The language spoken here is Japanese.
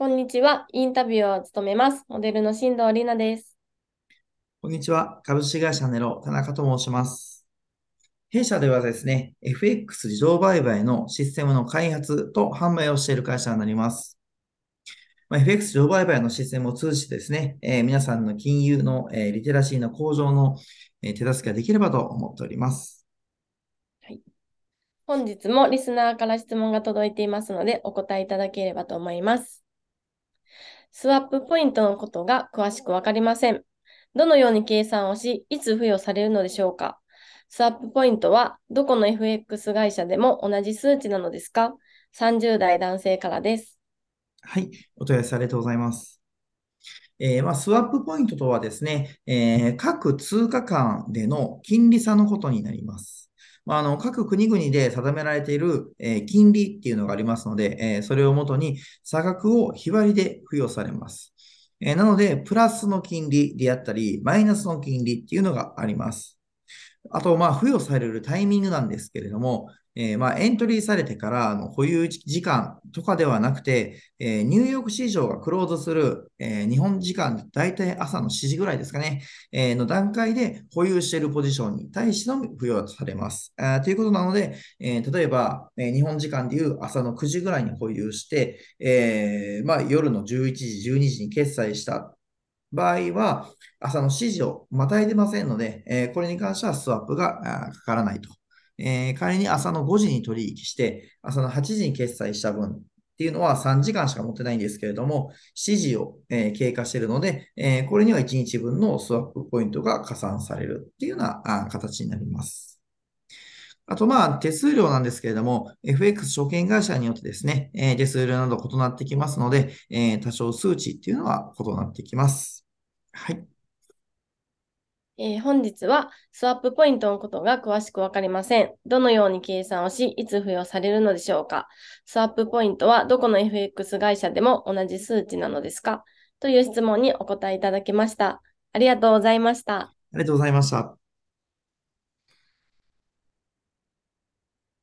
こんにちは。インタビューを務めます。モデルの新藤里奈です。こんにちは。株式会社ネロ、田中と申します。弊社ではですね、FX 自動売買のシステムの開発と販売をしている会社になります。まあ FX 自動売買のシステムを通じてですね、えー皆さんの金融の、えーリテラシーの向上の、えー手助けができればと思っております。本日もリスナーから質問が届いていますので、お答えいただければと思います。スワップポイントのことが詳しくわかりません。どのように計算をし、いつ付与されるのでしょうかスワップポイントはどこの FX 会社でも同じ数値なのですか ?30 代男性からです。はい。お問い合わせありがとうございます。えーまあ、スワップポイントとはですね、えー各通貨間での金利差のことになります。まあ、あの各国々で定められている、えー金利っていうのがありますので、えーそれをもとに差額を日割りで付与されます。えーなので、プラスの金利であったり、マイナスの金利っていうのがあります。あと、まあ、付与されるタイミングなんですけれども、えーまあ、エントリーされてからの保有時間とかではなくて、えーニューヨーク市場がクローズする、えー日本時間、だいたい朝の7時ぐらいですかね、えの段階で保有しているポジションに対しての付与されます。ということなので、え例えば、え日本時間でいう朝の9時ぐらいに保有して、えまあ、夜の11時、12時に決済した場合は、朝の7時をまたいでませんので、えこれに関してはスワップがかからないと。え仮に朝の5時に取引して、朝の8時に決済した分っていうのは3時間しか持ってないんですけれども、7時を、え経過しているので、えこれには1日分のスワップポイントが加算されるっていうようなあ形になります。あと、まあ、手数料なんですけれども、FX 証券会社によってですね、えー手数料など異なってきますので、えー多少数値っていうのは異なってきます。はい。えー本日はスワップポイントのことが詳しくわかりません。どのように計算をし、いつ付与されるのでしょうかスワップポイントはどこの FX 会社でも同じ数値なのですかという質問にお答えいただきました。ありがとうございました。ありがとうございました。